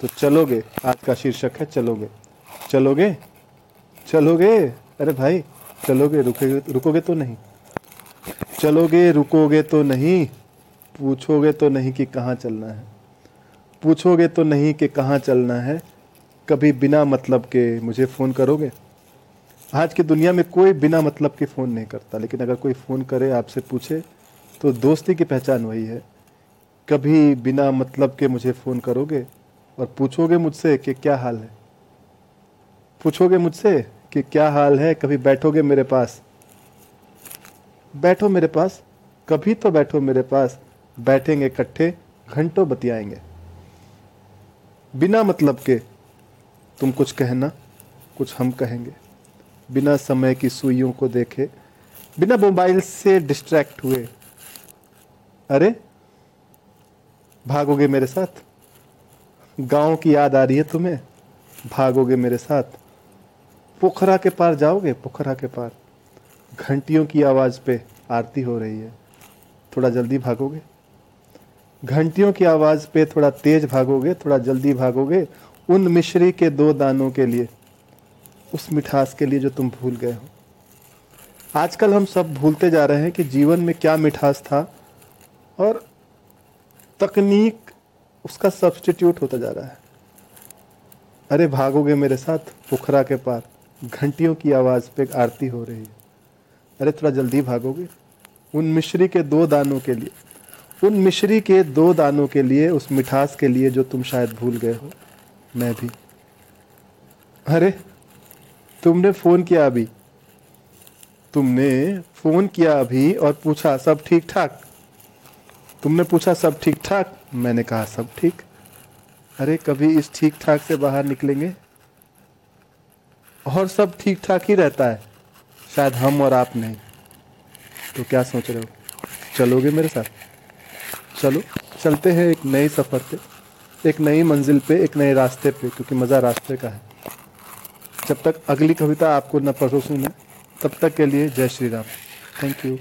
तो चलोगे? आज का शीर्षक है चलोगे। चलोगे? चलोगे? अरे भाई, चलोगे, रुकोगे रुकोगे तो नहीं। चलोगे, रुकोगे तो नहीं। पूछोगे तो नहीं कि कहाँ चलना है। पूछोगे तो नहीं कि कहाँ चलना है। कभी बिना मतलब के मुझे फ़ोन करोगे? आज की दुनिया में कोई बिना मतलब के फ़ोन नहीं करता, लेकिन अगर कोई फ़ोन करे, आपसे पूछे तो दोस्ती की पहचान वही है। कभी बिना मतलब के मुझे फ़ोन करोगे और पूछोगे मुझसे कि क्या हाल है? पूछोगे मुझसे कि क्या हाल है? कभी बैठोगे मेरे पास? बैठो मेरे पास। कभी तो बैठो मेरे पास। बैठेंगे इकट्ठे, घंटों बतियाएँगे। बिना मतलब के तुम कुछ कहना, कुछ हम कहेंगे। बिना समय की सुइयों को देखे, बिना मोबाइल से डिस्ट्रैक्ट हुए। अरे, भागोगे मेरे साथ? गाँव की याद आ रही है तुम्हें? भागोगे मेरे साथ? पोखरा के पार जाओगे? पोखरा के पार। घंटियों की आवाज़ पे आरती हो रही है। थोड़ा जल्दी भागोगे? घंटियों की आवाज़ पे थोड़ा तेज भागोगे? थोड़ा जल्दी भागोगे? उन मिश्री के दो दानों के लिए, उस मिठास के लिए जो तुम भूल गए हो। आजकल हम सब भूलते जा रहे हैं कि जीवन में क्या मिठास था और तकनीक उसका सब्सटीट्यूट होता जा रहा है। अरे भागोगे मेरे साथ, पोखरा के पार, घंटियों की आवाज़ पे आरती हो रही है। अरे थोड़ा जल्दी भागोगे? उन मिश्री के दो दानों के लिए, उन मिश्री के दो दानों के लिए, उस मिठास के लिए जो तुम शायद भूल गए हो, मैं भी। अरे, तुमने फ़ोन किया अभी? तुमने फ़ोन किया अभी और पूछा, सब ठीक ठाक? तुमने पूछा, सब ठीक ठाक? मैंने कहा, सब ठीक। अरे, कभी इस ठीक ठाक से बाहर निकलेंगे? और सब ठीक ठाक ही रहता है। शायद हम और आप नहीं। तो क्या सोच रहे हो? चलोगे मेरे साथ? चलो, चलते हैं एक नए सफ़र पे, एक नई मंजिल पे, एक नए रास्ते पे, क्योंकि मज़ा रास्ते का है। जब तक अगली कविता आपको न परोसूँ मैं, तब तक के लिए जय श्री राम। Thank you